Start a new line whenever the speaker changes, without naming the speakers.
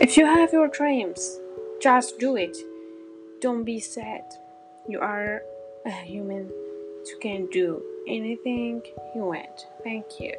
If you have your dreams, just do it. Don't be sad. You are a human. You can do anything you want. Thank you.